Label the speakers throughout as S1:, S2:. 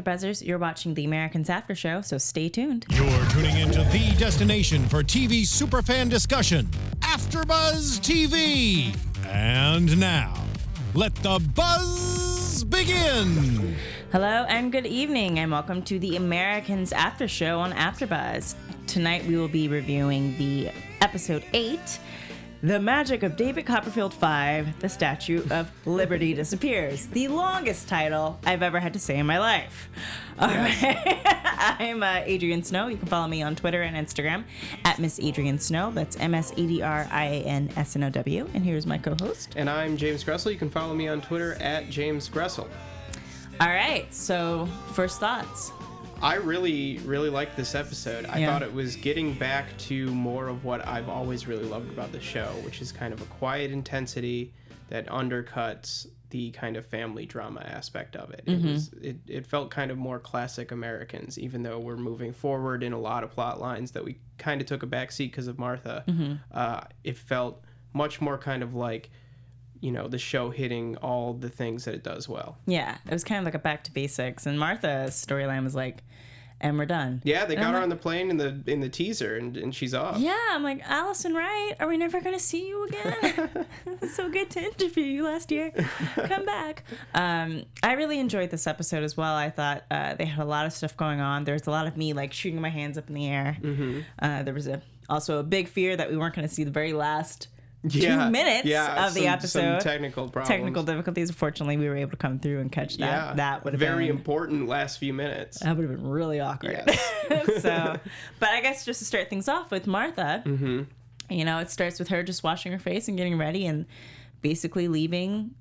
S1: AfterBuzzers. You're watching the Americans After Show, so stay tuned.
S2: You're tuning into the destination for TV superfan discussion, AfterBuzz TV. And now, let the buzz begin.
S1: Hello and good evening, and welcome to the Americans After Show on AfterBuzz. Tonight we will be reviewing the episode eight. The Magic of David Copperfield 5, The Statue of Liberty Disappears. The longest title I've ever had to say in my life. All right. I'm uh, Adrian Snow. You can follow me on Twitter and Instagram at Miss Adrian Snow. That's M S E D R I A N S N O W. And here's my co host.
S3: And I'm James Graessle. You can follow me on Twitter at James Graessle.
S1: All right. So, first thoughts.
S3: I really, really liked this episode. I
S1: Yeah.
S3: thought it was getting back to more of what I've always really loved about the show, which is kind of a quiet intensity that undercuts the kind of family drama aspect of it.
S1: Mm-hmm.
S3: It, was, it, it felt kind of more classic Americans, even though we're moving forward in a lot of plot lines that we kind of took a backseat because of Martha.
S1: Mm-hmm.
S3: Uh, it felt much more kind of like, you know, the show hitting all the things that it does well.
S1: Yeah. It was kind of like a back to basics. And Martha's storyline was like, and we're done.
S3: Yeah, they
S1: And
S3: got
S1: I'm
S3: her
S1: like-
S3: on the plane in the in the teaser, and, and she's off.
S1: Yeah, I'm like, Alison Wright, are we never going to see you again? So good to interview you last year. Come back. Um, I really enjoyed this episode as well. I thought uh, they had a lot of stuff going on. There was a lot of me like shooting my hands up in the air.
S3: Mm-hmm.
S1: Uh, there was a also a big fear that we weren't going to see the very last
S3: Yeah,
S1: two minutes
S3: yeah,
S1: of the episode.
S3: Some technical problems.
S1: technical difficulties. Fortunately, we were able to come through and catch that.
S3: Yeah,
S1: that would have
S3: very
S1: been
S3: important last few minutes.
S1: that would have been really awkward.
S3: Yes.
S1: so, but I guess just to start things off with Martha,
S3: Mm-hmm.
S1: you know, it starts with her just washing her face and getting ready and basically leaving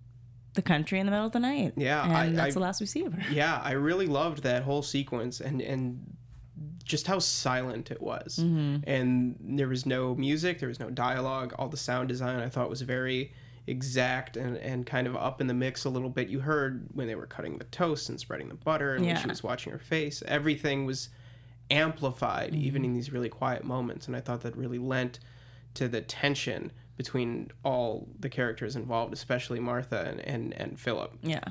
S1: the country in the middle of the night.
S3: Yeah,
S1: and
S3: I-
S1: that's
S3: I-
S1: the last we see of her.
S3: yeah, I really loved that whole sequence and and just how silent it was.
S1: Mm-hmm.
S3: And there was no music, there was no dialogue. All the sound design I thought was very exact and, and kind of up in the mix a little bit. You heard when they were cutting the toast and spreading the butter and when she was watching her face. Everything was amplified
S1: Mm-hmm.
S3: even in these really quiet moments and I thought that really lent to the tension between all the characters involved, especially Martha and, and, and Philip.
S1: Yeah,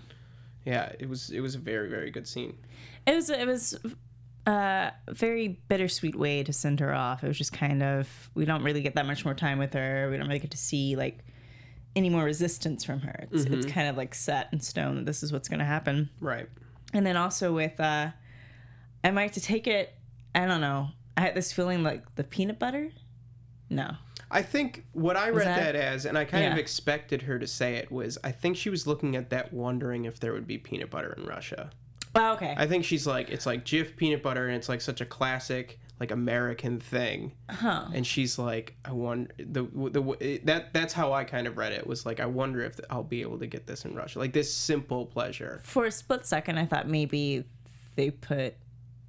S3: Yeah, it was it was a very very good scene.
S1: it was it was uh, a very bittersweet way to send her off. It was just kind of we don't really get that much more time with her. We don't really get to see like any more resistance from her. It's, it's
S3: Mm-hmm.
S1: kind of like set in stone that this is what's going to happen.
S3: Right.
S1: And then also with uh am I to take it I don't know. I had this feeling like the peanut butter? No.
S3: I think what I read
S1: that-
S3: that, as, and I kind of expected her to say it, was I think she was looking at that wondering if there would be peanut butter in Russia.
S1: Oh, okay.
S3: I think she's like, it's like Jif peanut butter, and it's like such a classic, like American thing.
S1: huh.
S3: And she's like, I wonder the the that that's how I kind of read it was like, I wonder if I'll be able to get this in Russia, like this simple pleasure.
S1: For a split second I thought maybe they put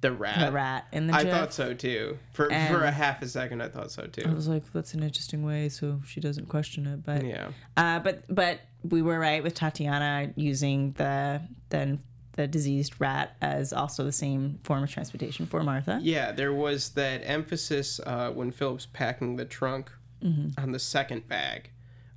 S3: The rat.
S1: the rat in the
S3: I thought so too. For for a half a second, I thought so too.
S1: I was like, that's an interesting way, so she doesn't question it. But
S3: Yeah.
S1: uh, but but we were right with Tatiana using the the the diseased rat as also the same form of transportation for Martha.
S3: Yeah, there was that emphasis uh, when Philip's packing the trunk
S1: Mm-hmm.
S3: on the second bag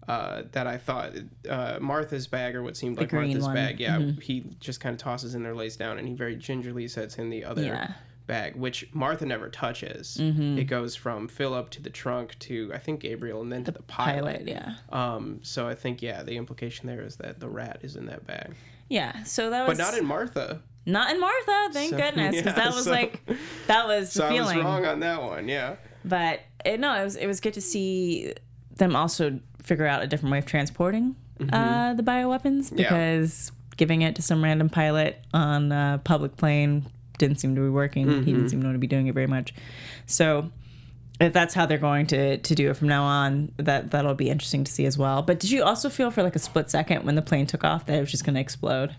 S3: uh, that I thought uh, Martha's bag or what seemed like
S1: green
S3: Martha's
S1: one. Mm-hmm.
S3: bag. Yeah, he just kind of tosses in there, lays down, and he very gingerly sets in the other
S1: Yeah.
S3: bag, which Martha never touches.
S1: Mm-hmm.
S3: It goes from Philip to the trunk to I think Gabriel, and then to the pilot.
S1: Pilot, yeah.
S3: Um, so I think yeah, the implication there is that the rat is in that bag,
S1: Yeah. So that was.
S3: but not in Martha.
S1: Not in Martha, thank
S3: So-
S1: goodness, because
S3: yeah,
S1: that was
S3: so-
S1: like that was
S3: So
S1: the
S3: I was wrong on that one. Yeah.
S1: But it, no, it was it was good to see them also figure out a different way of transporting uh, the bioweapons
S3: Mm-hmm. Yeah.
S1: because giving it to some random pilot on a public plane didn't seem to be working. He
S3: Mm-hmm.
S1: didn't seem to want to be doing it very much. So if that's how they're going to to do it from now on, that that'll be interesting to see as well. But did you also feel for like a split second when the plane took off that it was just going to explode?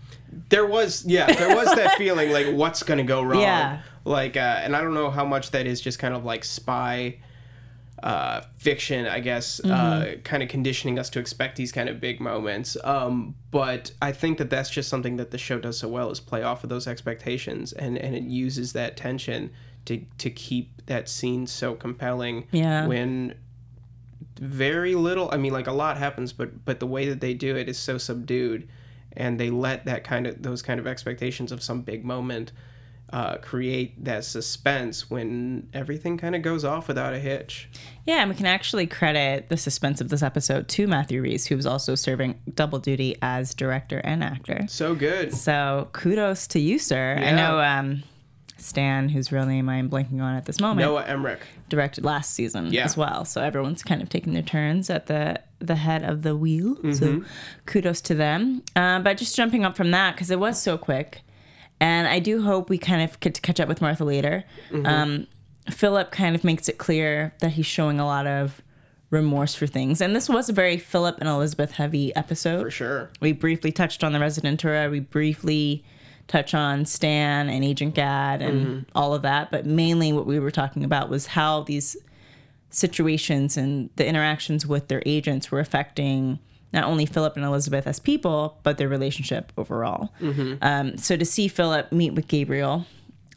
S3: There was, yeah, there was that feeling like what's gonna go wrong.
S1: Yeah.
S3: Like, uh, and I don't know how much that is just kind of like spy uh, fiction, I guess, uh, kind of conditioning us to expect these kind of big moments. Um, but I think that that's just something that the show does so well is play off of those expectations, and and it uses that tension to to keep that scene so compelling.
S1: Yeah.
S3: When very little, I mean, like a lot happens, but but the way that they do it is so subdued and they let that kind of those kind of expectations of some big moment uh, create that suspense when everything kind of goes off without a hitch.
S1: Yeah, and we can actually credit the suspense of this episode to Matthew Rhys, who was also serving double duty as director and actor.
S3: So good.
S1: So kudos to you, sir. I know um, Stan, whose real name I'm blanking on at this moment,
S3: Noah Emmerich.
S1: directed last season
S3: Yeah.
S1: as well. So everyone's kind of taking their turns at the the head of the wheel. So
S3: Mm-hmm.
S1: kudos to them. Uh, but just jumping up from that because it was so quick, and I do hope we kind of get to catch up with Martha later.
S3: Mm-hmm.
S1: Um, Philip kind of makes it clear that he's showing a lot of remorse for things, and this was a very Philip and Elizabeth heavy episode.
S3: For sure.
S1: We briefly touched on the Rezidentura. We briefly touch on Stan and Agent Gaad and all of that. But mainly what we were talking about was how these situations and the interactions with their agents were affecting not only Philip and Elizabeth as people, but their relationship overall. Um, so to see Philip meet with Gabriel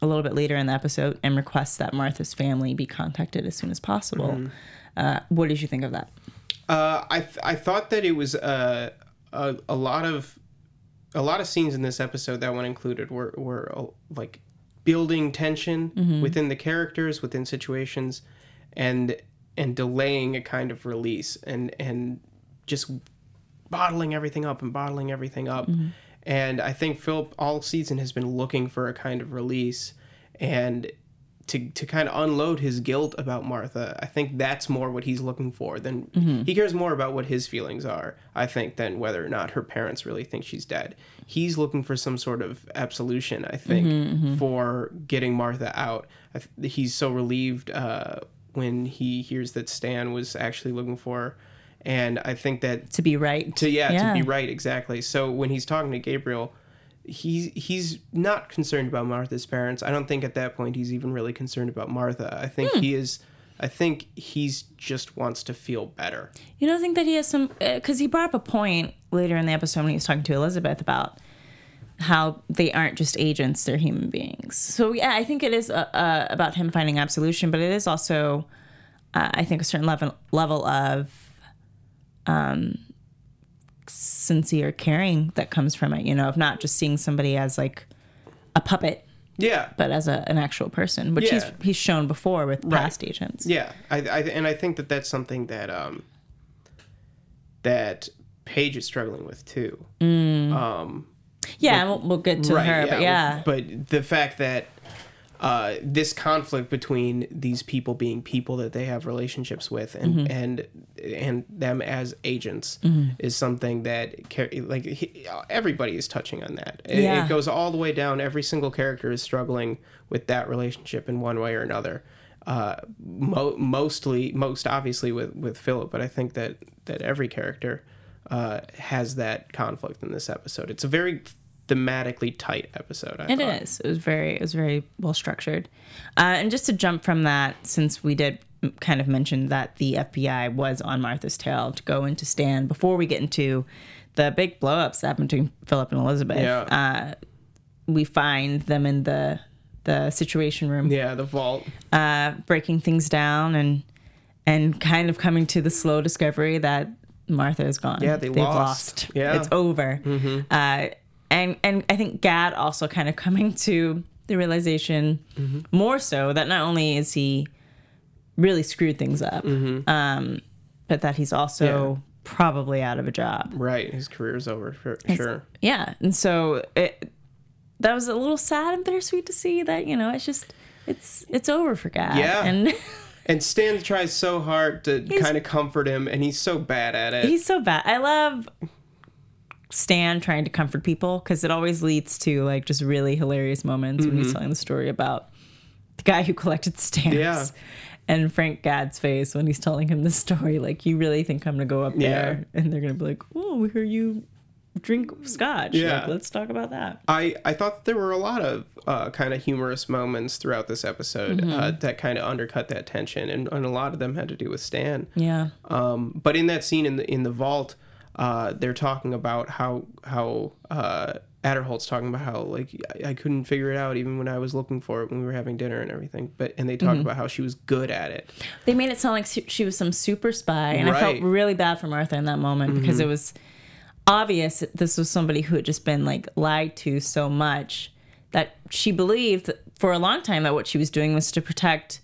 S1: a little bit later in the episode and request that Martha's family be contacted as soon as possible. Uh, what did you think of that?
S3: Uh, I th- I thought that it was uh, a a lot of a lot of scenes in this episode that one included were were uh, like building tension within the characters, within situations, and and delaying a kind of release and and just bottling everything up and bottling everything up. And I think Philip all season has been looking for a kind of release and to to kind of unload his guilt about Martha. I think that's more what he's looking for than mm-hmm. he cares more about what his feelings are, I think, than whether or not her parents really think she's dead. He's looking for some sort of absolution, I think, mm-hmm, mm-hmm. for getting Martha out. I th- he's so relieved uh, when he hears that Stan was actually looking for her. And I think that
S1: To be right.
S3: to yeah, to be right exactly so when he's talking to gabriel he's he's not concerned about martha's parents. I don't think at that point he's even really concerned about martha. I think he is i think he's just wants to feel better.
S1: You don't think that he has some because he brought up a point later in the episode when he was talking to Elizabeth about how they aren't just agents; they're human beings. So yeah, I think it is uh, uh, about him finding absolution, but it is also, uh, I think, a certain level level of um, sincere caring that comes from it. You know, of not just seeing somebody as like a puppet,
S3: yeah
S1: but as a, an actual person, which he's
S3: Yeah.
S1: he's shown before with past agents.
S3: yeah I, I and i think that that's something that um that paige is struggling with too um
S1: Yeah, we'll, we'll get to her, but yeah.
S3: But the fact that uh, this conflict between these people being people that they have relationships with and
S1: Mm-hmm.
S3: and and them as agents is something that like he, everybody is touching on that. It,
S1: Yeah.
S3: it goes all the way down. Every single character is struggling with that relationship in one way or another. Uh, mo- mostly, most obviously with with Philip, but I think that that every character uh, has that conflict in this episode. It's a very thematically tight episode. I
S1: It
S3: thought.
S1: is. It was very. It was very well structured. Uh, and just to jump from that, since we did kind of mention that the FBI was on Martha's tail to go into Stan before we get into the big blowups that happened between Philip and Elizabeth.
S3: Yeah.
S1: Uh, we find them in the the situation room,
S3: Yeah, the vault.
S1: uh, breaking things down and and kind of coming to the slow discovery that Martha is gone.
S3: Yeah, they
S1: They've
S3: lost. Yeah.
S1: it's over. Uh, and and I think Gaad also kind of coming to the realization more so that not only is he really screwed things up, um, but that he's also probably out of a job.
S3: Right, his career's over for sure.
S1: Yeah, and so it that was a little sad and bittersweet to see that you know it's just it's it's over for Gaad.
S3: Yeah.
S1: and.
S3: And Stan tries so hard to kind of comfort him, and he's so bad at it.
S1: He's so bad. I love Stan trying to comfort people because it always leads to like just really hilarious moments when he's telling the story about the guy who collected stamps.
S3: Yeah.
S1: And Frank Gaad's face when he's telling him the story, like, you really think I'm gonna go up there and they're gonna be like, "Oh, we hear you drink scotch.
S3: Yeah.
S1: Like, let's talk about that."
S3: I, I thought there were a lot of uh, kind of humorous moments throughout this episode uh, that kind of undercut that tension, and, and a lot of them had to do with Stan.
S1: Yeah.
S3: Um, but in that scene in the in the vault, uh, they're talking about how how uh, Aderholt's talking about how like I, I couldn't figure it out even when I was looking for it when we were having dinner and everything. But and they talk about how she was good at it.
S1: They made it sound like she was some super spy, and I felt
S3: Mm-hmm.
S1: really bad for Martha in that moment because it was obvious that this was somebody who had just been like lied to so much that she believed for a long time that what she was doing was to protect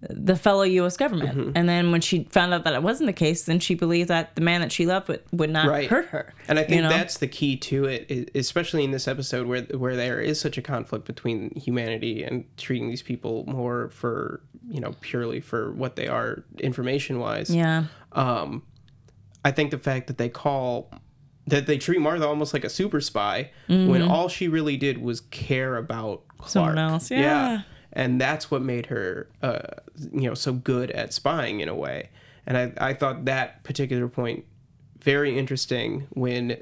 S1: the fellow U.S. government.
S3: Mm-hmm.
S1: And then when she found out that it wasn't the case, then she believed that the man that she loved would, would not
S3: Right.
S1: hurt her.
S3: And I think
S1: you know?
S3: that's the key to it, especially in this episode where where there is such a conflict between humanity and treating these people more for you know purely for what they are information wise.
S1: yeah,
S3: I think the fact that they call that they treat Martha almost like a super spy when all she really did was care about Clark.
S1: Mm-hmm. Someone else, yeah.
S3: And that's what made her, uh, you know, so good at spying in a way. And I, I thought that particular point very interesting when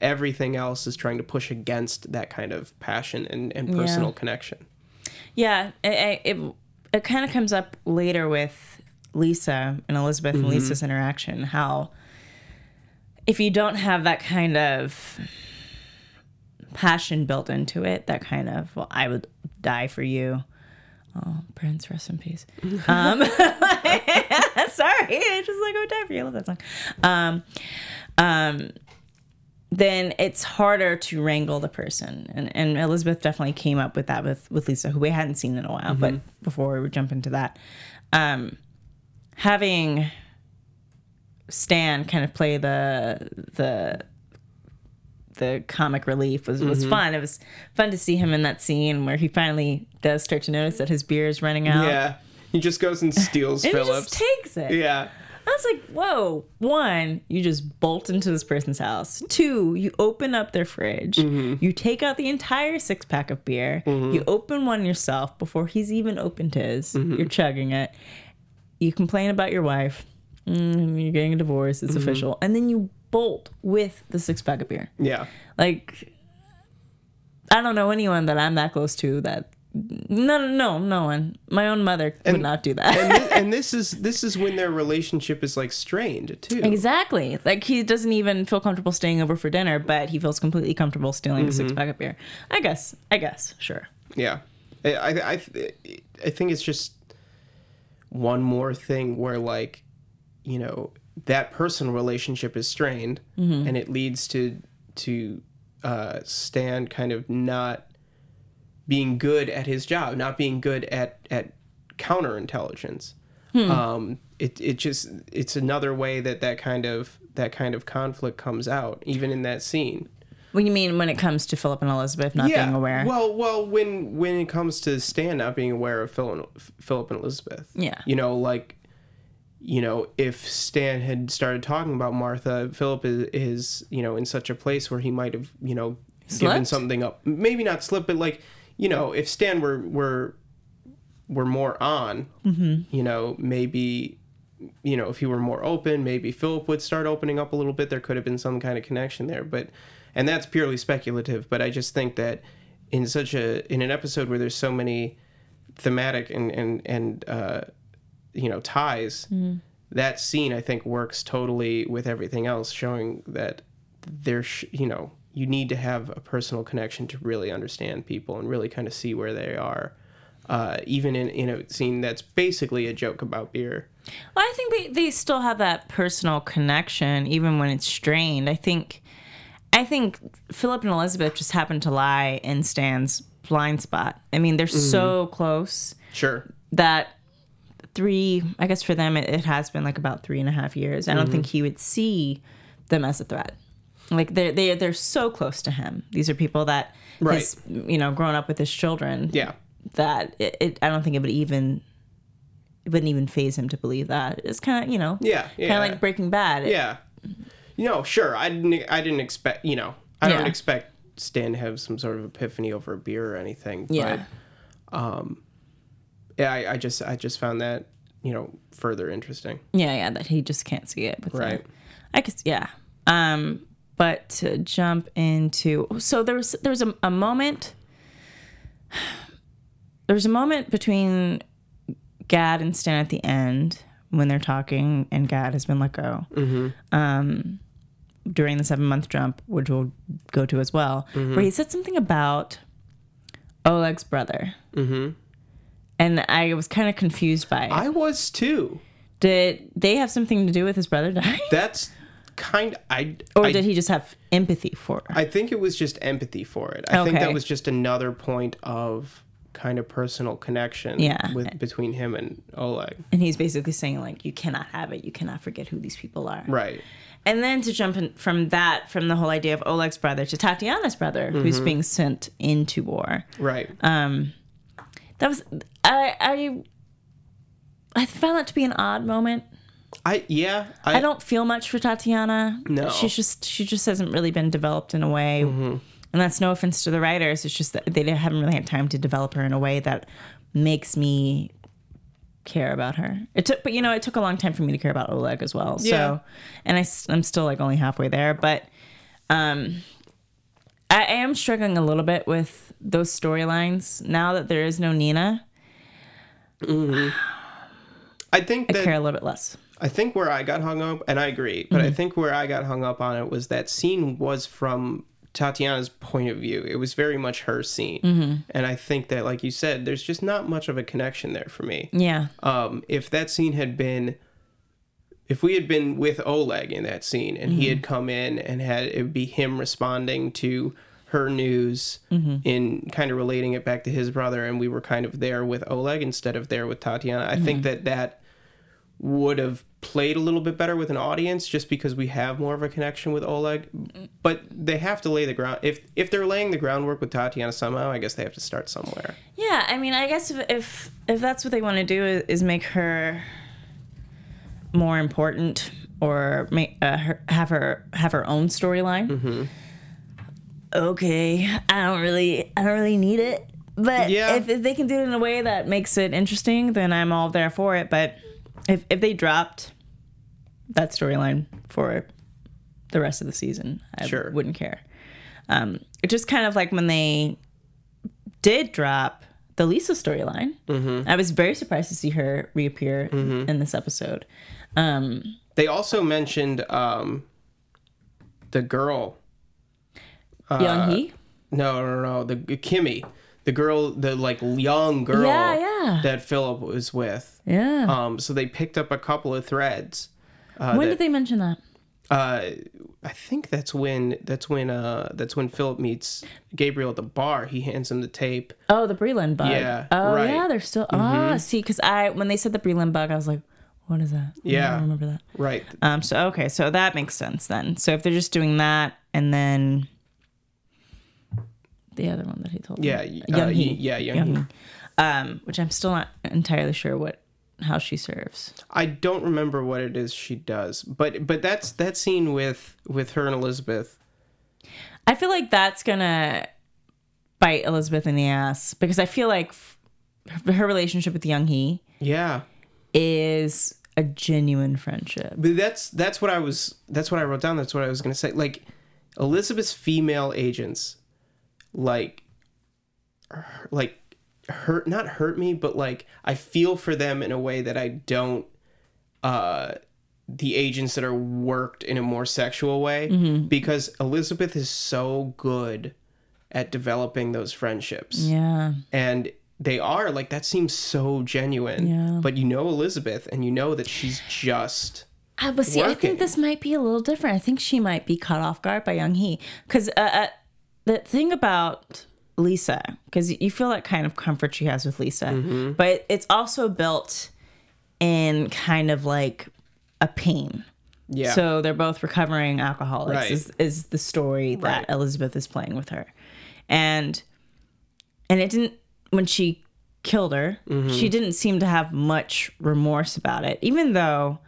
S3: everything else is trying to push against that kind of passion and, and personal connection.
S1: yeah. It it, it kind of comes up later with Lisa and Elizabeth and Lisa's interaction. How if you don't have that kind of passion built into it, that kind of well, I would die for you. Oh, Prince, rest in peace. Um, sorry, I just like I would die for you. I love that song. Um, um, then it's harder to wrangle the person, and and Elizabeth definitely came up with that with with Lisa, who we hadn't seen in a while. But before we jump into that, um, having Stan kind of play the the the comic relief was, was fun. It was fun to see him in that scene where he finally does start to notice that his beer is running out.
S3: Yeah. He just goes and steals
S1: And he just takes it.
S3: yeah.
S1: I was like, whoa, one, you just bolt into this person's house. Two, you open up their fridge.
S3: Mm-hmm.
S1: You take out the entire six pack of beer. You open one yourself before he's even opened his.
S3: Mm-hmm.
S1: You're chugging it. You complain about your wife. Mm, you're getting a divorce.
S3: Mm-hmm.
S1: It's official. And then you bolt with the six pack of beer.
S3: Yeah.
S1: Like, I don't know anyone that I'm that close to that. No, no, no one. My own mother would not do that.
S3: and, thi- and this is this is when their relationship is like strained too.
S1: Exactly. Like he doesn't even feel comfortable staying over for dinner, but he feels completely comfortable stealing a
S3: Mm-hmm.
S1: six pack of beer. I guess. I guess. Sure.
S3: Yeah, I I I think it's just one more thing where like, you know, that personal relationship is strained, and it leads to to uh, Stan kind of not being good at his job, not being good at at counterintelligence. Um, it it just it's another way that that kind of that kind of conflict comes out, even in that scene.
S1: What do you mean when it comes to Philip and Elizabeth not being aware?
S3: Well, well, when when it comes to Stan not being aware of Phil and, Philip and Elizabeth,
S1: Yeah.
S3: you know, like, you know, if Stan had started talking about Martha, Philip is, is you know in such a place where he might have you know given something up, maybe not slip, but like you know, if Stan were were were more on,
S1: Mm-hmm.
S3: you know, maybe. You know, if he were more open, maybe Philip would start opening up a little bit. There could have been some kind of connection there, but, and that's purely speculative. But I just think that in such a in an episode where there's so many thematic and and and uh, you know ties, that scene I think works totally with everything else, showing that there's sh- you know you need to have a personal connection to really understand people and really kind of see where they are. Uh, even in, in a scene that's basically a joke about beer.
S1: Well, I think they, they still have that personal connection even when it's strained. I think I think Philip and Elizabeth just happen to lie in Stan's blind spot. I mean, they're so close
S3: Sure.
S1: that three I guess for them it, it has been like about three and a half years. I don't think mm-hmm. he would see them as a threat. Like they're they they're so close to him. These are people that
S3: Right.
S1: his you know, grown up with his children.
S3: Yeah.
S1: That it, it I don't think it would even it wouldn't even phase him to believe that. It's kind of you know
S3: Yeah.
S1: kind of like Breaking Bad. It-
S3: Yeah. You know, sure. I didn't. I didn't expect. You know, I don't expect Stan to have some sort of epiphany over a beer or anything.
S1: Yeah.
S3: But yeah, I, I just I just found that you know further interesting.
S1: yeah, yeah. That he just can't see it. But
S3: Right.
S1: I guess yeah. Um, but to jump into so there was there was a, a moment. There was a moment between Gaad and Stan at the end when they're talking, and Gaad has been let go. Um, during the seven month jump, which we'll go to as well, where he said something about Oleg's brother. Mm-hmm. And I was kind of confused by it.
S3: I was too.
S1: Did they have something to do with his brother dying?
S3: That's kind I
S1: or
S3: I,
S1: did he just have empathy for her?
S3: I think it was just empathy for it. I think that was just another point of kind of personal connection
S1: Yeah.
S3: with between him and Oleg.
S1: and he's basically saying like, you cannot have it. You cannot forget who these people are.
S3: Right.
S1: And then to jump in from that, from the whole idea of Oleg's brother to Tatiana's brother, who's
S3: Mm-hmm.
S1: being sent into war.
S3: Right.
S1: Um That was I I I found that to be an odd moment.
S3: I yeah.
S1: I don't feel much for Tatiana.
S3: No.
S1: she's just she just hasn't really been developed in a way,
S3: Mm-hmm.
S1: and that's no offense to the writers. It's just that they haven't really had time to develop her in a way that makes me care about her. It took, but you know, it took a long time for me to care about Oleg as well.
S3: Yeah.
S1: So, and I am still like only halfway there, but um, I am struggling a little bit with those storylines now that there is no Nina.
S3: I think
S1: I
S3: that
S1: care a little bit less.
S3: I think where I got hung up, and I agree, but
S1: Mm-hmm.
S3: I think where I got hung up on it was that scene was from Tatiana's point of view. It was very much her scene,
S1: Mm-hmm.
S3: and I think that, like you said, there's just not much of a connection there for me.
S1: Yeah.
S3: Um, if that scene had been, if we had been with Oleg in that scene, and he
S1: Mm-hmm.
S3: had come in and had it would be him responding to her news
S1: Mm-hmm.
S3: in kind of relating it back to his brother, and we were kind of there with Oleg instead of there with Tatiana. I
S1: Mm-hmm.
S3: think that that would have played a little bit better with an audience just because we have more of a connection with Oleg. But they have to lay the ground if if they're laying the groundwork with Tatiana somehow, I guess they have to start somewhere.
S1: Yeah, I mean, I guess if if, if that's what they want to do is, is make her more important or make uh, her, have her have her own storyline.
S3: Mm-hmm.
S1: Okay, I don't really I don't really need it, but
S3: Yeah.
S1: if, if they can do it in a way that makes it interesting, then I'm all there for it. But if if they dropped that storyline for the rest of the season, I
S3: Sure.
S1: wouldn't care. Um, it's just kind of like when they did drop the Lisa storyline.
S3: Mm-hmm.
S1: I was very surprised to see her reappear in this episode. Um,
S3: They also mentioned um, the girl. Uh,
S1: Young Hee.
S3: No, no, no, the Kimmy, the girl, the like young girl
S1: Yeah, yeah.
S3: that Philip was with.
S1: Yeah.
S3: Um, so they picked up a couple of threads. Uh,
S1: when
S3: that-
S1: did they mention that?
S3: Uh, I think that's when that's when uh that's when Philip meets Gabriel at the bar. He hands him the tape.
S1: Oh, the Breland bug.
S3: Yeah,
S1: Oh,
S3: right. Mm-hmm.
S1: yeah. They're still. Ah, see, because I when they said the Breland bug, I was like, what is that? I
S3: Yeah.
S1: don't remember that.
S3: Right.
S1: Um. So okay. So that makes sense then. So if they're just doing that and then the other one that he told
S3: Yeah.
S1: me,
S3: y-
S1: Young
S3: uh,
S1: Hee.
S3: yeah. Young.
S1: Young
S3: Hee.
S1: Hee. Um, which I'm still not entirely sure what how she serves.
S3: I don't remember what it is she does, but but that's that scene with with her and Elizabeth.
S1: I feel like that's gonna bite Elizabeth in the ass because I feel like f- her relationship with Young Hee
S3: Yeah.
S1: is a genuine friendship.
S3: But that's that's what I was that's what I wrote down. That's what I was gonna say. Like Elizabeth's female agents, like, like hurt not hurt me, but like I feel for them in a way that I don't. Uh, the agents that are worked in a more sexual way because Elizabeth is so good at developing those friendships
S1: Yeah.
S3: and they are like that seems so genuine
S1: Yeah.
S3: but you know elizabeth and you know that she's just
S1: Uh, but see, I think this might be a little different. I think she might be caught off guard by Young Hee. Because uh, uh, the thing about Lisa, because you feel that kind of comfort she has with Lisa,
S3: Mm-hmm.
S1: but it's also built in kind of like a pain.
S3: yeah
S1: So they're both recovering alcoholics,
S3: Right.
S1: is, is the story that
S3: Right.
S1: Elizabeth is playing with her. And and it didn't when she killed her,
S3: Mm-hmm.
S1: she didn't seem to have much remorse about it, even though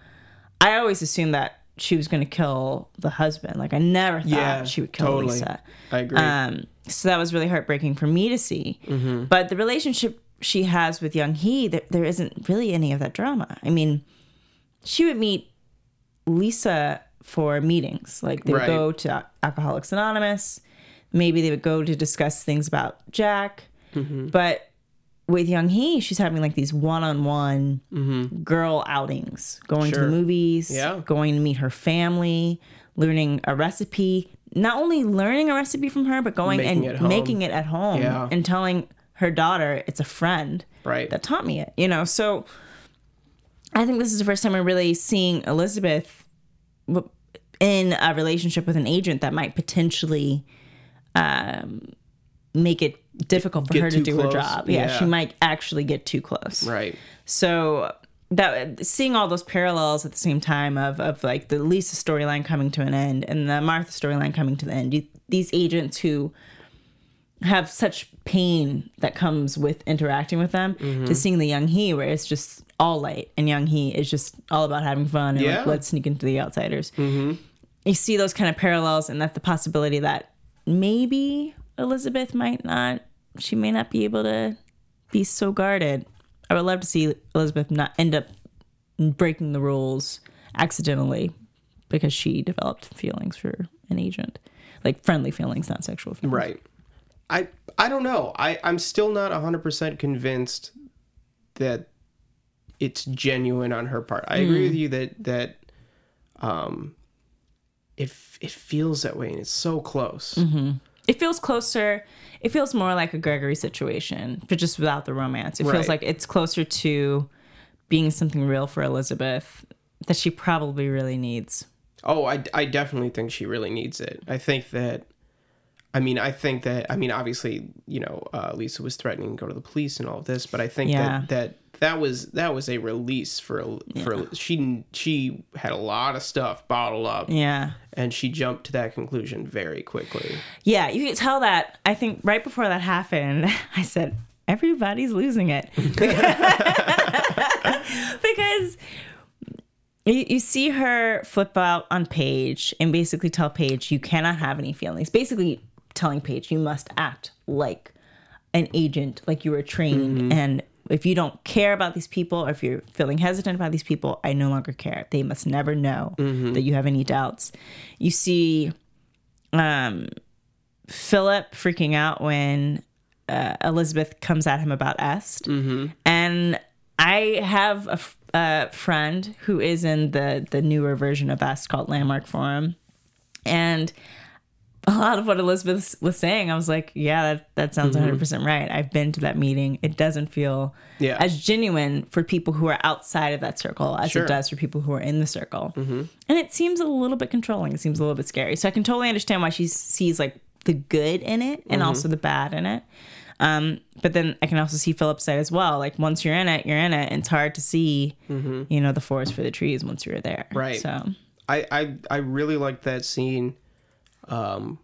S1: I always assumed that she was going to kill the husband. Like I never thought
S3: Yeah,
S1: she would kill
S3: totally.
S1: Lisa.
S3: i agree
S1: Um, so that was really heartbreaking for me to see.
S3: Mm-hmm.
S1: But the relationship she has with Young Hee, there, there isn't really any of that drama. I mean, she would meet Lisa for meetings. Like they would
S3: Right.
S1: go to Alcoholics Anonymous. Maybe they would go to discuss things about Jack.
S3: Mm-hmm.
S1: But with Young Hee, she's having like these one-on-one girl outings, going to
S3: Mm-hmm.
S1: The movies,
S3: Yeah.
S1: going to meet her family, learning a recipe. Not only learning a recipe from her, but going
S3: Making
S1: and
S3: home.
S1: making it at home
S3: Yeah.
S1: and telling her daughter it's a friend
S3: right
S1: that taught me it. You know, so I think this is the first time we're really seeing Elizabeth in a relationship with an agent that might potentially um, make it difficult for
S3: Get
S1: her to do her job. Yeah,
S3: Yeah.
S1: she might actually get too close.
S3: Right.
S1: So that seeing all those parallels at the same time of of like the Lisa storyline coming to an end and the Martha storyline coming to the end. You, these agents who have such pain that comes with interacting with them
S3: Mm-hmm.
S1: to seeing the young he where it's just all light and young he is just all about having fun and
S3: Yeah.
S1: like let's sneak into the outsiders mm-hmm. you see those kind of parallels and that's the possibility that maybe elizabeth might not she may not be able to be so guarded i would love to see elizabeth not end up breaking the rules accidentally because she developed feelings for an agent like friendly feelings not sexual feelings
S3: Right. I I don't know. I I'm still not 100% convinced that it's genuine on her part. I agree with you that that um it it feels that way and it's so close.
S1: It feels closer it feels more like a gregory situation but just without the romance it
S3: Right.
S1: feels like it's closer to being something real for elizabeth that she probably really needs
S3: Oh, I, I definitely think she really needs it. I think that, I mean, I think that, I mean, obviously, you know, uh, Lisa was threatening to go to the police and all of this, but I think
S1: Yeah.
S3: that that that was that was a release for for she she had a lot of stuff bottled up,
S1: yeah
S3: and she jumped to that conclusion very quickly.
S1: yeah you can tell that i think right before that happened i said everybody's losing it because you, you see her flip out on Paige and basically tell Paige you cannot have any feelings. Basically telling Paige you must act like an agent, like you were trained. And if you don't care about these people, or if you're feeling hesitant about these people, I no longer care. They must never know that you have any doubts. You see um, Philip freaking out when uh, Elizabeth comes at him about Est. And I have a, f- a friend who is in the the newer version of Est called Landmark Forum, and a lot of what Elizabeth was saying, I was like, yeah, that, that sounds mm-hmm. 100 percent right. I've been to that meeting. It doesn't feel
S3: Yeah.
S1: as genuine for people who are outside of that circle as
S3: Sure.
S1: it does for people who are in the circle. Mm-hmm. And it seems a little bit controlling. It seems a little bit scary. So I can totally understand why she sees like the good in it and mm-hmm. also the bad in it. Um, but then I can also see Philip's side as well. Like once you're in it, you're in it. And it's hard to see, you know, the forest for the trees once you're there.
S3: Right.
S1: So
S3: I I, I really like that scene, um,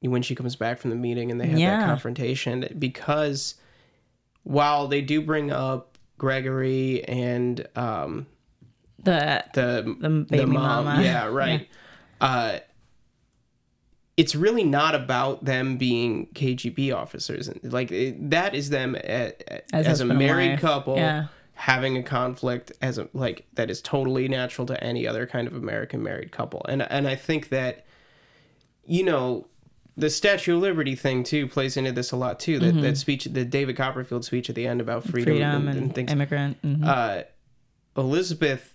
S3: when she comes back from the meeting and they have
S1: Yeah.
S3: that confrontation because while they do bring up Gregory and um,
S1: the
S3: the
S1: The baby mama.
S3: Yeah, right. Uh, it's really not about them being KGB officers. And like it, that is them a, a-
S1: As
S3: as, a married
S1: wife.
S3: couple
S1: Yeah.
S3: having a conflict as a like that is totally natural to any other kind of American married couple. And and I think that you know the Statue of Liberty thing too plays into this a lot too. That that speech, the David Copperfield speech at the end about freedom,
S1: Mm-hmm. freedom
S3: and,
S1: and,
S3: things
S1: immigrant. mhm.
S3: uh, Elizabeth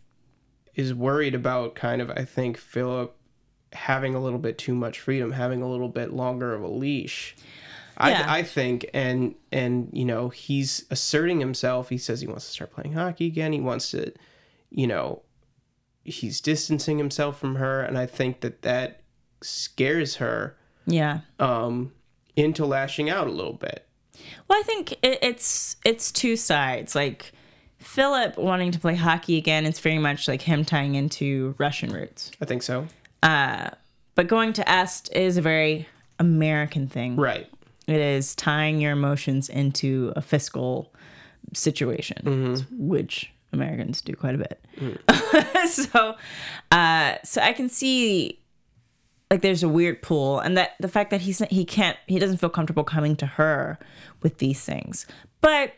S3: is worried about kind of, I think, Philip having a little bit too much freedom, having a little bit longer of a leash.
S1: Yeah.
S3: I, I think, and and you know, he's asserting himself. He says he wants to start playing hockey again. He wants to, you know, he's distancing himself from her, and I think that that scares her
S1: yeah.
S3: um, into lashing out a little bit.
S1: Well, I think it, it's it's two sides. Like Philip wanting to play hockey again, it's very much like him tying into Russian roots.
S3: I think so.
S1: But going to Est is a very American thing.
S3: Right.
S1: It is tying your emotions into a fiscal situation, which Americans do quite a bit. so, uh, so I can see like there's a weird pull, and that the fact that he's he can't he doesn't feel comfortable coming to her with these things, but.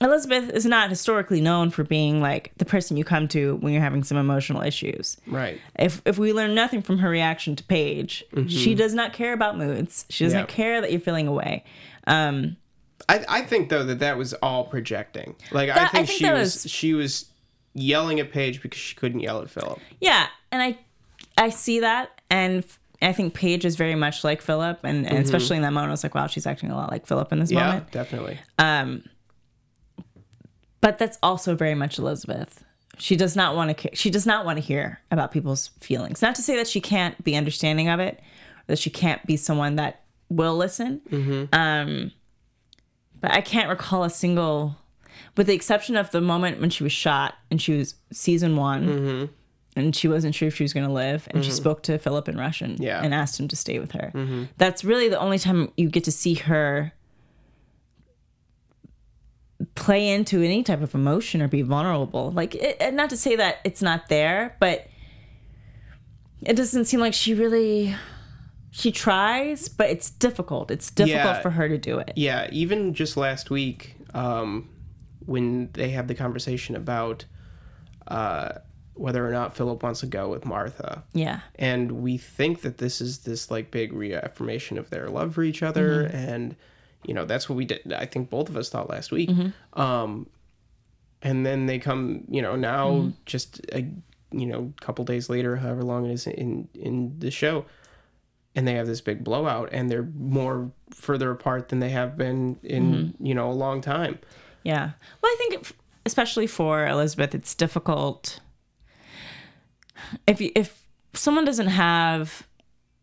S1: Elizabeth is not historically known for being like the person you come to when you're having some emotional issues
S3: Right.
S1: if if we learn nothing from her reaction to Paige, she does not care about moods. She doesn't
S3: Yeah.
S1: care that you're feeling away.
S3: um I, I think though that that was all projecting. Like I
S1: That- I
S3: think,
S1: think
S3: she was,
S1: was-
S3: she was yelling at Paige because she couldn't yell at Philip.
S1: Yeah, and I I see that, and I think Paige is very much like Philip, and, and mm-hmm. especially in that moment, I was like, wow, she's acting a lot like Philip in this
S3: Yeah,
S1: moment.
S3: definitely.
S1: Um, but that's also very much Elizabeth. she does not want to she does not want to hear about people's feelings not to say that she can't be understanding of it or that she can't be someone that will listen mm-hmm. um but i can't recall a single with the exception of the moment when she was shot and she was season one mm-hmm. And she wasn't sure if she was going to live and she spoke to philip in russian
S3: Yeah.
S1: and asked him to stay with her that's really the only time you get to see her play into any type of emotion or be vulnerable. Like, it, and not to say that it's not there, but it doesn't seem like she really. She tries, but it's difficult. It's difficult
S3: Yeah.
S1: for her to do it.
S3: Yeah, even just last week, um, when they have the conversation about uh, whether or not Philip wants to go with Martha,
S1: Yeah.
S3: and we think that this is this like big reaffirmation of their love for each other,
S1: Mm-hmm.
S3: and you know that's what we did. I think both of us thought last week.
S1: Mm-hmm.
S3: Um, and then they come, you know, now
S1: Mm-hmm.
S3: just a you know couple days later, however long it is in in the show. And they have this big blowout, and they're more further apart than they have been in
S1: Mm-hmm.
S3: you know a long time.
S1: Yeah. Well, I think, if- especially for Elizabeth, it's difficult. If you, if someone doesn't have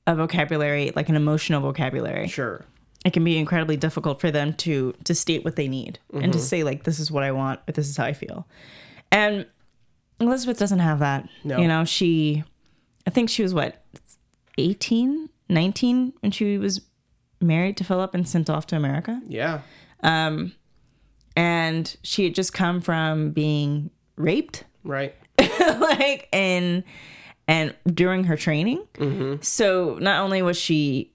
S1: a vocabulary, like an emotional vocabulary,
S3: Sure.
S1: it can be incredibly difficult for them to to state what they need and to mm-hmm. say like this is what I want, but this is how I feel. And Elizabeth doesn't have that.
S3: No.
S1: You know, she I think she was what 18, 19 when she was married to Philip and sent off to America.
S3: Yeah.
S1: Um, and she had just come from being raped
S3: Right.
S1: like and and during her training. So not only was she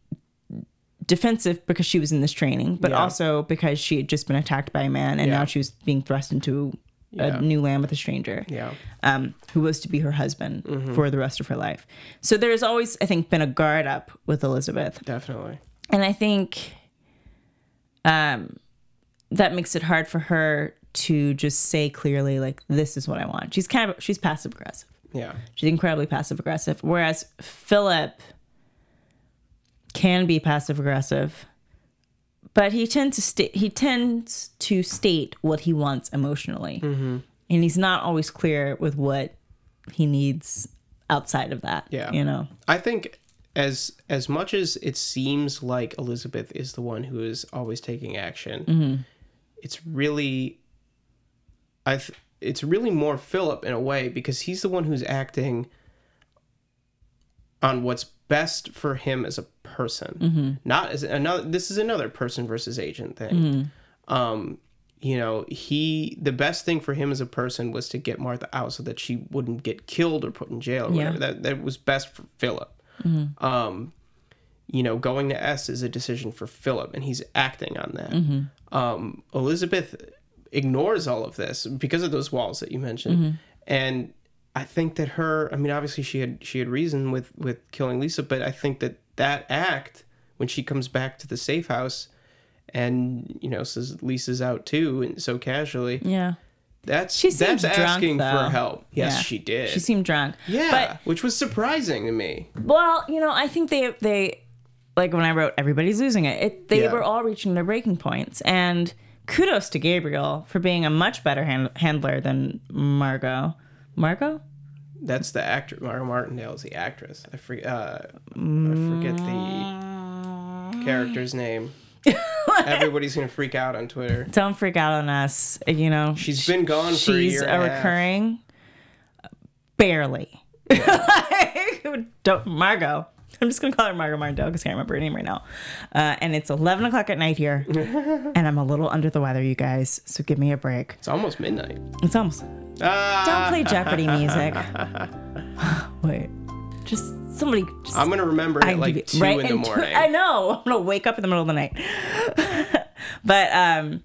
S1: defensive because she was in this training, but
S3: Yeah.
S1: also because she had just been attacked by a man and
S3: Yeah.
S1: now she was being thrust into
S3: Yeah.
S1: a new land with a stranger.
S3: Yeah.
S1: Um, who was to be her husband for the rest of her life. So there's always, I think, been a guard up with Elizabeth.
S3: Definitely.
S1: And I think um, that makes it hard for her to just say clearly, like, this is what I want. She's kind of, she's passive aggressive.
S3: Yeah.
S1: She's incredibly passive aggressive. Whereas Philip can be passive aggressive, but he tends to state he tends to state what he wants emotionally,
S3: Mm-hmm.
S1: and he's not always clear with what he needs outside of that.
S3: Yeah.
S1: you know.
S3: I think as as much as it seems like Elizabeth is the one who is always taking action, it's really I th- it's really more Philip in a way because he's the one who's acting on what's best for him as a person. Not as another this is another person versus agent thing. Um you know, he the best thing for him as a person was to get Martha out so that she wouldn't get killed or put in jail or
S1: Yeah.
S3: whatever. That that was best for Philip. Um, you know, going to Est is a decision for Philip, and he's acting on that. Um, Elizabeth ignores all of this because of those walls that you mentioned, mm-hmm. and I think that her. I mean, obviously she had she had reason with with killing Lisa, but I think that that act when she comes back to the safe house. And you know, says Lisa's out too, and so casually.
S1: Yeah,
S3: That's
S1: She seemed
S3: that's
S1: drunk,
S3: asking
S1: though.
S3: for help. Yes,
S1: Yeah.
S3: she did.
S1: she seemed drunk.
S3: yeah,
S1: but
S3: which was surprising to me.
S1: Well, you know, I think they they like when I wrote everybody's losing it. it they
S3: Yeah.
S1: were all reaching their breaking points, and kudos to Gabriel for being a much better hand, handler than Margo. Margo?
S3: That's the actor. Margo Martindale is the actress. I forget. Uh, I forget the character's name. Everybody's gonna freak out on Twitter.
S1: Don't freak out on us. You know,
S3: She's been gone for a
S1: she's
S3: year
S1: a,
S3: a
S1: recurring, barely. Don't Margo. I'm just gonna call her Margo Martindale because I can't remember her name right now. Uh, and it's 11 o'clock at night here, and I'm a little under the weather, you guys. So give me a break.
S3: It's almost midnight.
S1: It's almost.
S3: Ah,
S1: Don't play Jeopardy music. Wait, just somebody. Just,
S3: I'm gonna remember it
S1: I
S3: at like
S1: give
S3: two
S1: right
S3: in the morning.
S1: I know. I'm gonna wake up in the middle of the night. but um,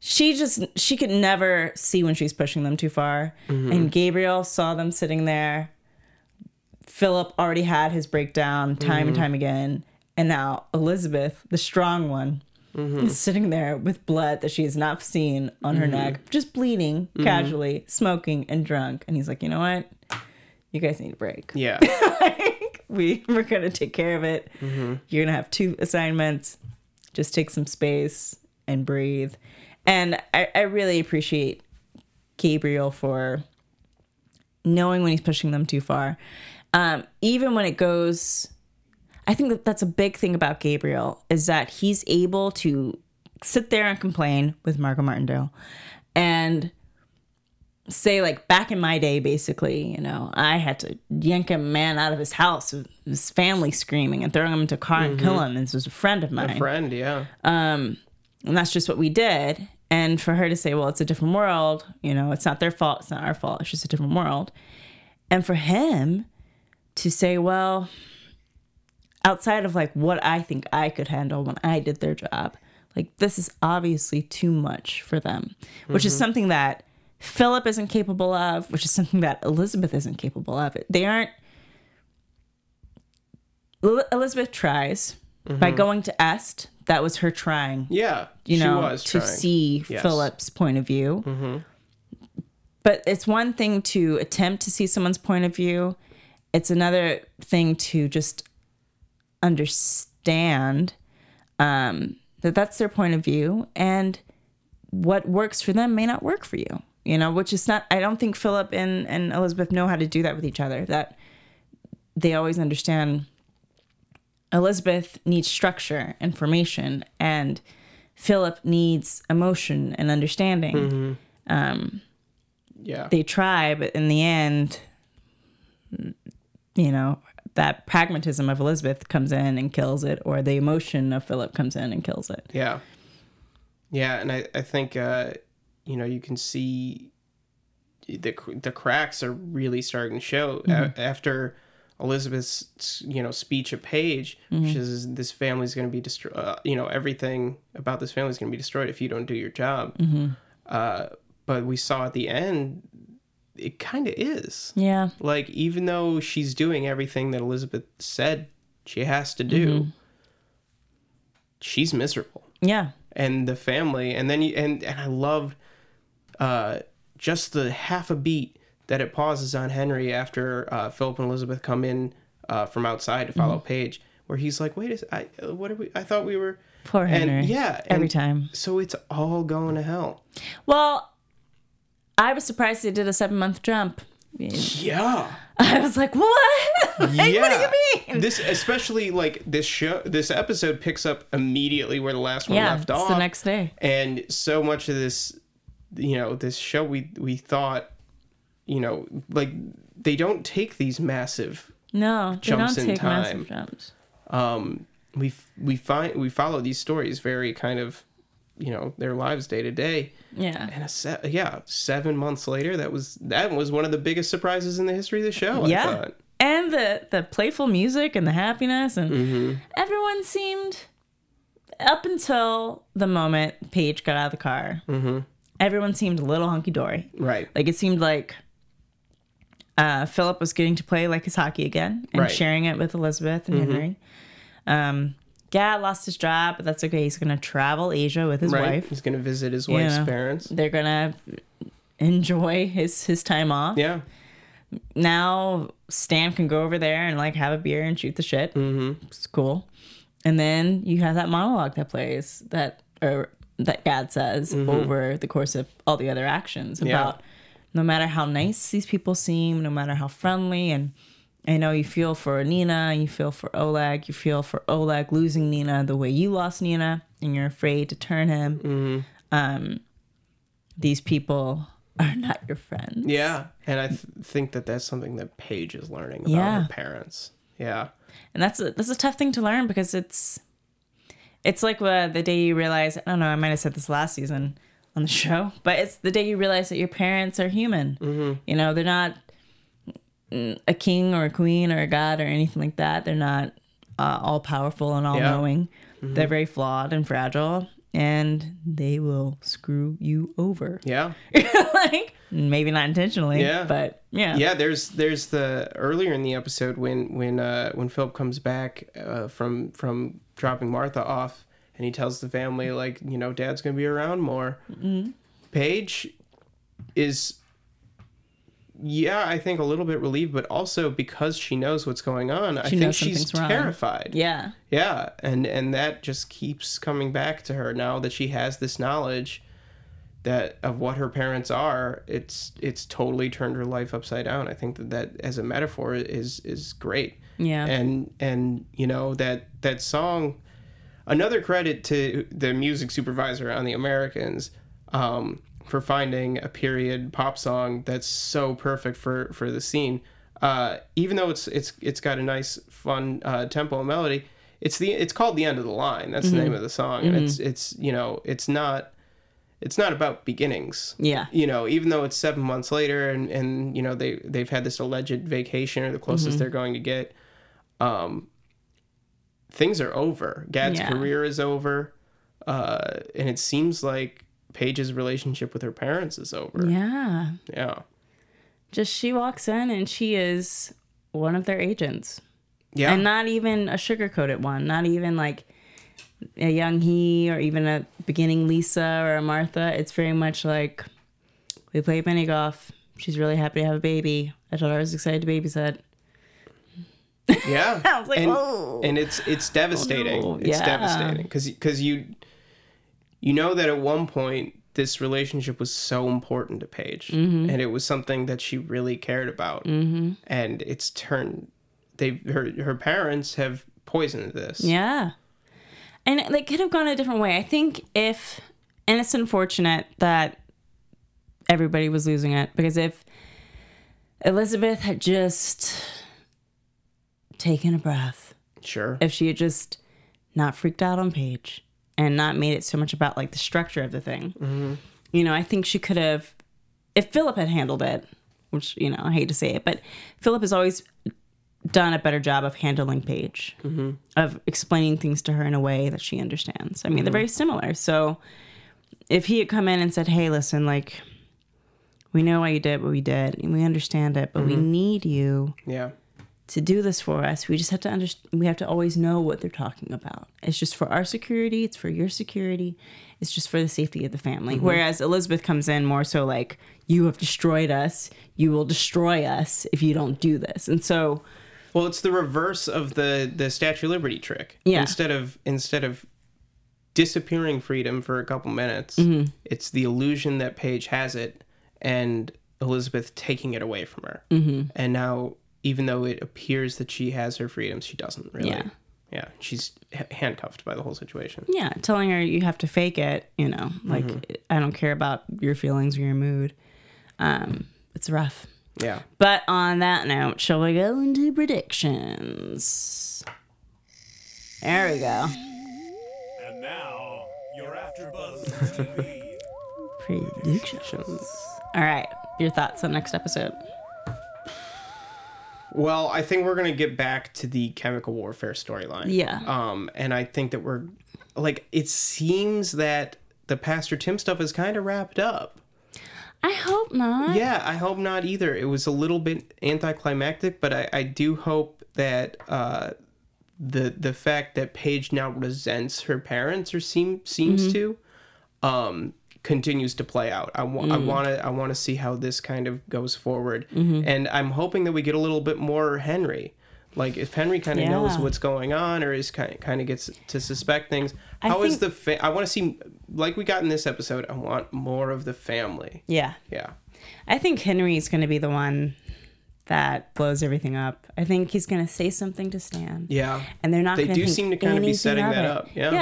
S1: she just she could never see when she's pushing them too far.
S3: Mm-hmm.
S1: And Gabriel saw them sitting there. Philip already had his breakdown time
S3: Mm-hmm.
S1: and time again, and now Elizabeth, the strong one.
S3: Mm-hmm.
S1: Is sitting there with blood that she has not seen on her neck, just bleeding
S3: Mm-hmm.
S1: casually, smoking and drunk. And he's like, you know what? You guys need a break
S3: Yeah,
S1: like, we we're gonna take care of it.
S3: Mm-hmm.
S1: You're gonna have two assignments. Just take some space and breathe. And I, I really appreciate Gabriel for knowing when he's pushing them too far. Um, even when it goes, I think that that's a big thing about Gabriel is that he's able to sit there and complain with Margo Martindale and say like back in my day basically you know i had to yank a man out of his house with his family screaming and throwing him into a car and kill him. And this was a friend of mine.
S3: Friend, yeah.
S1: and that's just what we did. And for her to say well it's a different world you know it's not their fault it's not our fault it's just a different world. And for him to say well outside of like what i think i could handle when i did their job like this is obviously too much for them which is mm-hmm. something that philip isn't capable of which is something that elizabeth isn't capable of they aren't El- elizabeth tries by mm-hmm. going to est that was her trying
S3: Yeah.
S1: you
S3: she
S1: know, to
S3: trying.
S1: see
S3: Yes.
S1: Philip's point of view. Mm-hmm. But it's one thing to attempt to see someone's point of view. It's another thing to just understand um, that that's their point of view, and what works for them may not work for you. You know, which is not. I don't think Philip and and Elizabeth know how to do that with each other. That they always understand Elizabeth needs structure, information, and Philip needs emotion and understanding.
S3: Yeah.
S1: They try, but in the end, you know, that pragmatism of Elizabeth comes in and kills it, or the emotion of Philip comes in and kills it.
S3: Yeah. Yeah, and I, I think uh, you know, you can see the the cracks are really starting to show A- after Elizabeth's you know speech at Paige. which is this family's going to be destroyed. Uh, you know, everything about this family is going to be destroyed if you don't do your job. Uh, but we saw at the end, it kind of is.
S1: Yeah.
S3: Like even though she's doing everything that Elizabeth said she has to do, she's miserable
S1: Yeah.
S3: and the family and then you and, and i loved uh just the half a beat that it pauses on henry after uh philip and elizabeth come in uh from outside to follow paige where he's like wait a I, what are we i thought we were
S1: Poor Henry.
S3: and yeah
S1: Every time.
S3: so it's all going to hell
S1: Well, I was surprised they did a seven month jump.
S3: yeah
S1: I was like, what? like,
S3: yeah
S1: What do you mean?
S3: this especially like this show this episode picks up immediately where the last one
S1: yeah,
S3: left
S1: it's
S3: off
S1: the next day.
S3: and so much of this you know this show we we thought you know like they don't take these massive
S1: No, they
S3: Jumps
S1: don't
S3: in
S1: take
S3: time.
S1: massive jumps.
S3: um we we find we follow these stories very kind of you know their lives day to day
S1: Yeah.
S3: and a se- yeah seven months later that was that was one of the biggest surprises in the history of the show I
S1: yeah.
S3: thought.
S1: And the the playful music and the happiness and
S3: Mm-hmm.
S1: everyone seemed up until the moment Paige got out of the car. Mm-hmm. Everyone seemed a little hunky dory.
S3: right
S1: Like it seemed like uh, Philip was getting to play like his hockey again and
S3: Right. Mm-hmm.
S1: sharing it with Elizabeth and Henry. Um, yeah, lost his job, but that's okay. He's gonna travel Asia with his
S3: right
S1: wife.
S3: he's gonna visit his wife's
S1: know.
S3: parents
S1: They're gonna enjoy his his time off.
S3: yeah
S1: Now Stan can go over there and like have a beer and shoot the shit. Mm-hmm. It's cool. And then you have that monologue that plays that or that Gaad says over the course of all the other actions
S3: Mm-hmm. Yeah.
S1: about no matter how nice these people seem, no matter how friendly and I know you feel for Nina, you feel for Oleg, you feel for Oleg losing Nina the way you lost Nina, and you're afraid to turn him.
S3: Mm-hmm.
S1: Um, these people are not your friends.
S3: yeah and i th- think that that's something that paige is learning about
S1: Yeah.
S3: her parents yeah
S1: and that's a, that's a tough thing to learn because it's it's like uh, the day you realize I don't know I might have said this last season on the show, but it's the day you realize that your parents are human. Mm-hmm. You know, they're not a king or a queen or a god or anything like that. They're not uh, all powerful and all knowing. They're very flawed and fragile, and they will screw you over.
S3: yeah
S1: like maybe not intentionally,
S3: Yeah.
S1: but yeah,
S3: yeah there's there's the earlier in the episode when when uh when philip comes back uh from from dropping martha off and he tells the family like you know dad's gonna be around more
S1: Mm-hmm.
S3: paige is yeah i think a little bit relieved but also because she knows what's going on i
S1: She
S3: think
S1: knows
S3: she's
S1: something's wrong.
S3: terrified
S1: yeah.
S3: yeah and and that just keeps coming back to her now that she has this knowledge that of what her parents are, it's it's totally turned her life upside down. I think that that as a metaphor is is great.
S1: Yeah.
S3: And and you know that that song another credit to the music supervisor on the Americans um, for finding a period pop song that's so perfect for for the scene. Uh, even though it's it's it's got a nice fun uh, tempo and melody, it's the it's called the end of the line. That's the name of the song, and it's it's you know it's not it's not about beginnings.
S1: Yeah.
S3: You know, even though it's seven months later, and and you know they they've had this alleged vacation or the closest they're going to get. Um, things are over. Gaad's
S1: Yeah.
S3: career is over, uh, and it seems like Paige's relationship with her parents is over.
S1: Yeah.
S3: Yeah.
S1: Just she walks in and she is one of their agents.
S3: Yeah.
S1: And not even a sugarcoated one, not even like a young he or even a beginning Lisa or a Martha. It's very much like we played mini golf. She's really happy to have a baby. I told her I was excited to babysit.
S3: yeah.
S1: I was like,
S3: and,
S1: "Oh."
S3: and it's it's oh, devastating.
S1: no.
S3: It's
S1: Yeah.
S3: devastating because because you you know that at one point this relationship was so important to Paige,
S1: Mm-hmm.
S3: and it was something that she really cared about, mm-hmm. and it's turned. They her her parents have poisoned this.
S1: Yeah. And they could have gone a different way. I think if, and it's unfortunate that everybody was losing it because if Elizabeth had just taken a breath,
S3: Sure.
S1: if she had just not freaked out on Paige and not made it so much about like the structure of the thing, mm-hmm. you know, I think she could have, if Philip had handled it, which, you know, I hate to say it, but Philip has always done a better job of handling Paige, mm-hmm. of explaining things to her in a way that she understands. I mean, they're mm-hmm. very similar. So if he had come in and said, hey, listen, like, we know why you did what we did, and we understand it, but we need you
S3: Yeah.
S1: To do this for us. We just have to understand. We have to always know what they're talking about. It's just for our security. It's for your security. It's just for the safety of the family. Whereas Elizabeth comes in more so like, "You have destroyed us. You will destroy us if you don't do this." And so,
S3: Well, it's the reverse of the the Statue of Liberty trick.
S1: Yeah.
S3: Instead of instead of disappearing freedom for a couple minutes,
S1: Mm-hmm.
S3: it's the illusion that Paige has it, and Elizabeth taking it away from her. Mm-hmm. And now, even though it appears that she has her freedom, she doesn't really.
S1: Yeah.
S3: Yeah. She's handcuffed by the whole situation.
S1: yeah, telling her you have to fake it. You know, like I don't care about your feelings or your mood. Um, it's rough.
S3: Yeah.
S1: But on that note, shall we go into predictions? There we go.
S2: And now, you're AfterBuzz TV.
S1: Predictions. All right. Your thoughts on next episode?
S3: Well, I think we're gonna get back to the chemical warfare storyline.
S1: Yeah.
S3: Um, and I think that we're like it seems that the Pastor Tim stuff is kind of wrapped up.
S1: I hope not.
S3: Yeah, I hope not either. It was a little bit anticlimactic, but I, I do hope that uh, the the fact that Paige now resents her parents or seem seems to um, continues to play out. I want I mm. want to I want to see how this kind of goes forward, mm-hmm. and I'm hoping that we get a little bit more Henry. Like if Henry kind of knows what's going on or is kind kind of gets to suspect things.
S1: I
S3: How is
S1: think-
S3: the fa- I want to see like we got in this episode. I want more of the family.
S1: Yeah.
S3: Yeah.
S1: I think Henry's going to be the one that blows everything up. I think he's going to say something to Stan.
S3: Yeah.
S1: And they're not
S3: They
S1: going
S3: do seem to kind of be setting
S1: of
S3: that
S1: it.
S3: up, yeah. Mm-hmm.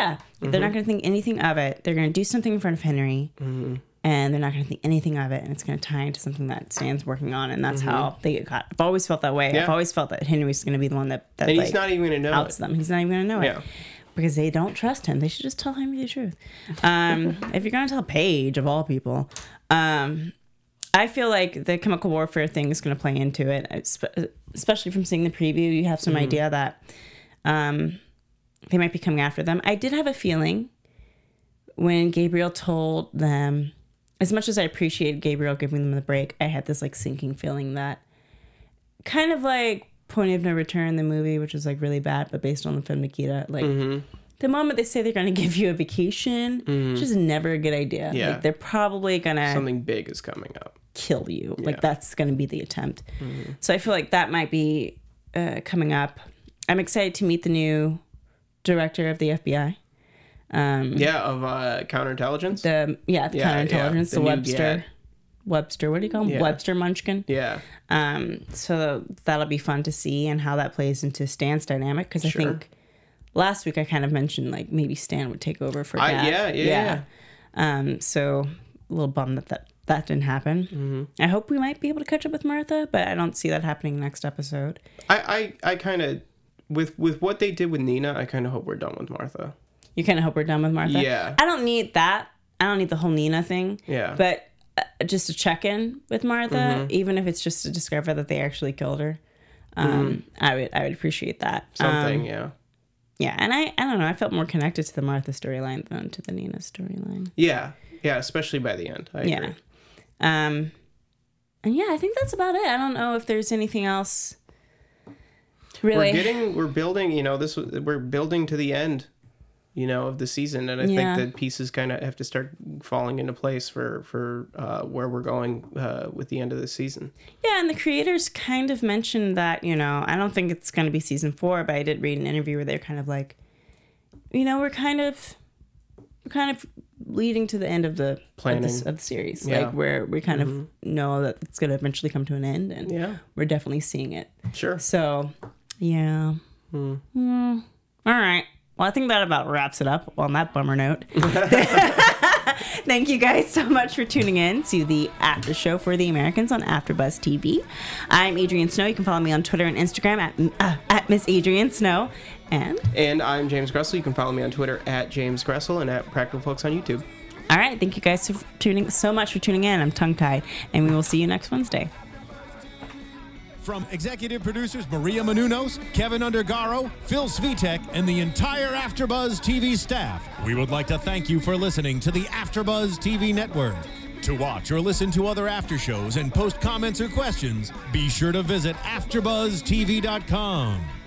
S1: Yeah. They're not going to think anything of it. They're going to do something in front of Henry.
S3: Mm-hmm.
S1: And they're not going to think anything of it, and it's going to tie into something that Stan's working on, and that's how they get caught. I've always felt that way. I've
S3: Mm-hmm.
S1: Always felt that Henry's going to be the one that that
S3: And
S1: like,
S3: he's not even gonna know
S1: outs
S3: it.
S1: them. He's not even going to know
S3: Yeah.
S1: it because they don't trust him. They should just tell Henry the truth. Um, if you're going to tell Paige of all people, um, I feel like the chemical warfare thing is going to play into it, especially from seeing the preview. You have some
S3: Mm-hmm.
S1: idea that um, they might be coming after them. I did have a feeling when Gabriel told them, as much as I appreciated Gabriel giving them the break, I had this like sinking feeling that kind of like Point of No Return, the movie, which was like really bad, but based on the film Nikita, like.
S3: Mm-hmm.
S1: The moment they say they're going to give you a vacation, which is never a good idea.
S3: Yeah.
S1: Like they're probably going to
S3: Something big is coming up.
S1: Kill you.
S3: Yeah.
S1: Like that's going to be the attempt.
S3: Mm-hmm.
S1: So I feel like that might be uh, coming up. I'm excited to meet the new director of the FBI. Um,
S3: Yeah, of uh, counterintelligence.
S1: the yeah, the
S3: Yeah,
S1: counterintelligence,
S3: yeah,
S1: the,
S3: the
S1: Webster. Webster. What do you call him?
S3: Yeah.
S1: Webster Munchkin.
S3: yeah,
S1: Um, so that'll be fun to see and how that plays into Stan's dynamic because I think last week I kind of mentioned like maybe Stan would take over for
S3: I,
S1: Gaad.
S3: yeah, yeah, yeah.
S1: Um, so a little bummed that that, that didn't happen.
S3: Mm-hmm.
S1: I hope we might be able to catch up with Martha, but I don't see that happening next episode.
S3: I, I, I kind of with with what they did with Nina, I kind of hope we're done with Martha.
S1: You kind of hope we're done with Martha.
S3: Yeah.
S1: I don't need that. I don't need the whole Nina thing.
S3: Yeah. Mm-hmm.
S1: But uh, just to check in with Martha, even if it's just to discover that they actually killed her, um, I would I would appreciate that.
S3: Mm-hmm. Something,
S1: Um,
S3: yeah,
S1: yeah, and I I don't know. I felt more connected to the Martha storyline than to the Nina storyline.
S3: yeah, yeah. Especially by the end. I
S1: Yeah.
S3: agree.
S1: Um, and yeah, I think that's about it. I don't know if there's anything else. Really,
S3: We're getting, we're building. You know, this we're building to the end. You know, of the season, and I
S1: Yeah.
S3: think that pieces kind of have to start falling into place for for uh, where we're going uh, with the end of the season.
S1: Yeah, and the creators kind of mentioned that, you know, I don't think it's going to be season four, but I did read an interview where they're kind of like, you know, we're kind of, we're kind of leading to the end of the of the, of the series,
S3: Yeah.
S1: like where we kind of know that it's going to eventually come to an end, and
S3: Yeah.
S1: we're definitely seeing it.
S3: Sure.
S1: So, yeah. Hmm. All right. Well, I think that about wraps it up on that bummer note. Thank you guys so much for tuning in to the after show for the Americans on AfterBuzz TV. I'm Adrian Snow. You can follow me on Twitter and Instagram at uh, at Miss Adrian Snow. And
S3: And I'm James Graessle. You can follow me on Twitter at James Graessle and at Practical Folks on YouTube.
S1: all right, thank you guys for tuning so much for tuning in. I'm tongue tied, and we will see you next Wednesday.
S2: From executive producers Maria Menounos, Kevin Undergaro, Phil Svitek, and the entire AfterBuzz TV staff, we would like to thank you for listening to the AfterBuzz TV network. To watch or listen to other after shows and post comments or questions, be sure to visit AfterBuzzTV.com.